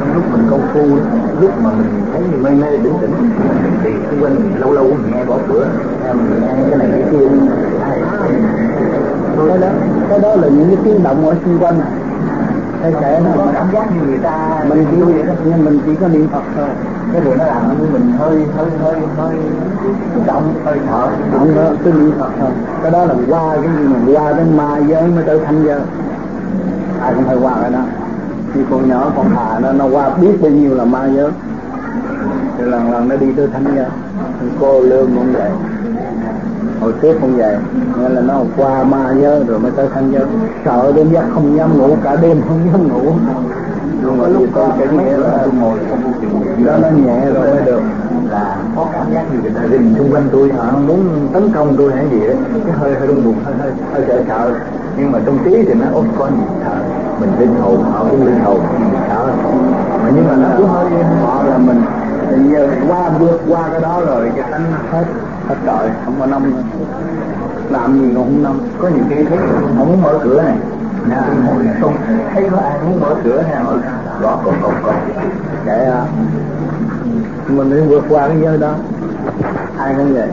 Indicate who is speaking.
Speaker 1: trong lúc mình công phu lúc mà mình thấy mê mê tỉnh tỉnh thì xung quanh mình lâu lâu mình nghe gõ cửa mình nghe cái này cái kia.
Speaker 2: Cái đó cái đó là những cái tiếng động ở xung quanh. Hay kệ nó
Speaker 1: cảm giác như người ta
Speaker 2: mình chỉ nhưng mình chỉ có niệm phật thôi.
Speaker 1: Cái điều nó làm như mình hơi hơi hơi hơi động hơi thở.
Speaker 2: Động đó cứ niệm phật thôi. Cái đó là qua cái gì mà qua đến ma giới mới tới thanh giới. Ai cũng phải qua cái đó như con nhỏ con hà nó nó qua biết bao nhiêu là ma giới. Thì lần lần nó đi tới thánh giới cô lương cũng vậy hồi trước cũng vậy nên là nó qua ma giới rồi mới tới thanh giới sợ đến giấc không dám ngủ, cả đêm không dám ngủ.
Speaker 1: Luôn ở lúc tôi cái nghĩa là tôi ngồi không vô chừng
Speaker 2: đó nó nhẹ rồi mới được.
Speaker 1: Là có cảm giác như người ta rình xung quanh tôi, họ muốn tấn công tôi hay gì đấy. Cái hơi hơi rung buồn, hơi hơi hơi sợ sợ. Nhưng mà trong trí thì nó, ôi, con gì sợ mình linh hồn họ cũng linh hồn. Đó. mà nhưng mà nó cứ hơi
Speaker 2: họ là mình thì giờ qua vượt qua cái đó rồi cái tánh hết hết trời không có năm làm gì còn không năm?
Speaker 1: Có những cái thấy không muốn mở cửa này. Nè, không thấy có ai muốn mở cửa nè gõ cột cột cột
Speaker 2: để à mình đi vượt qua cái giới đó. Ai cũng vậy.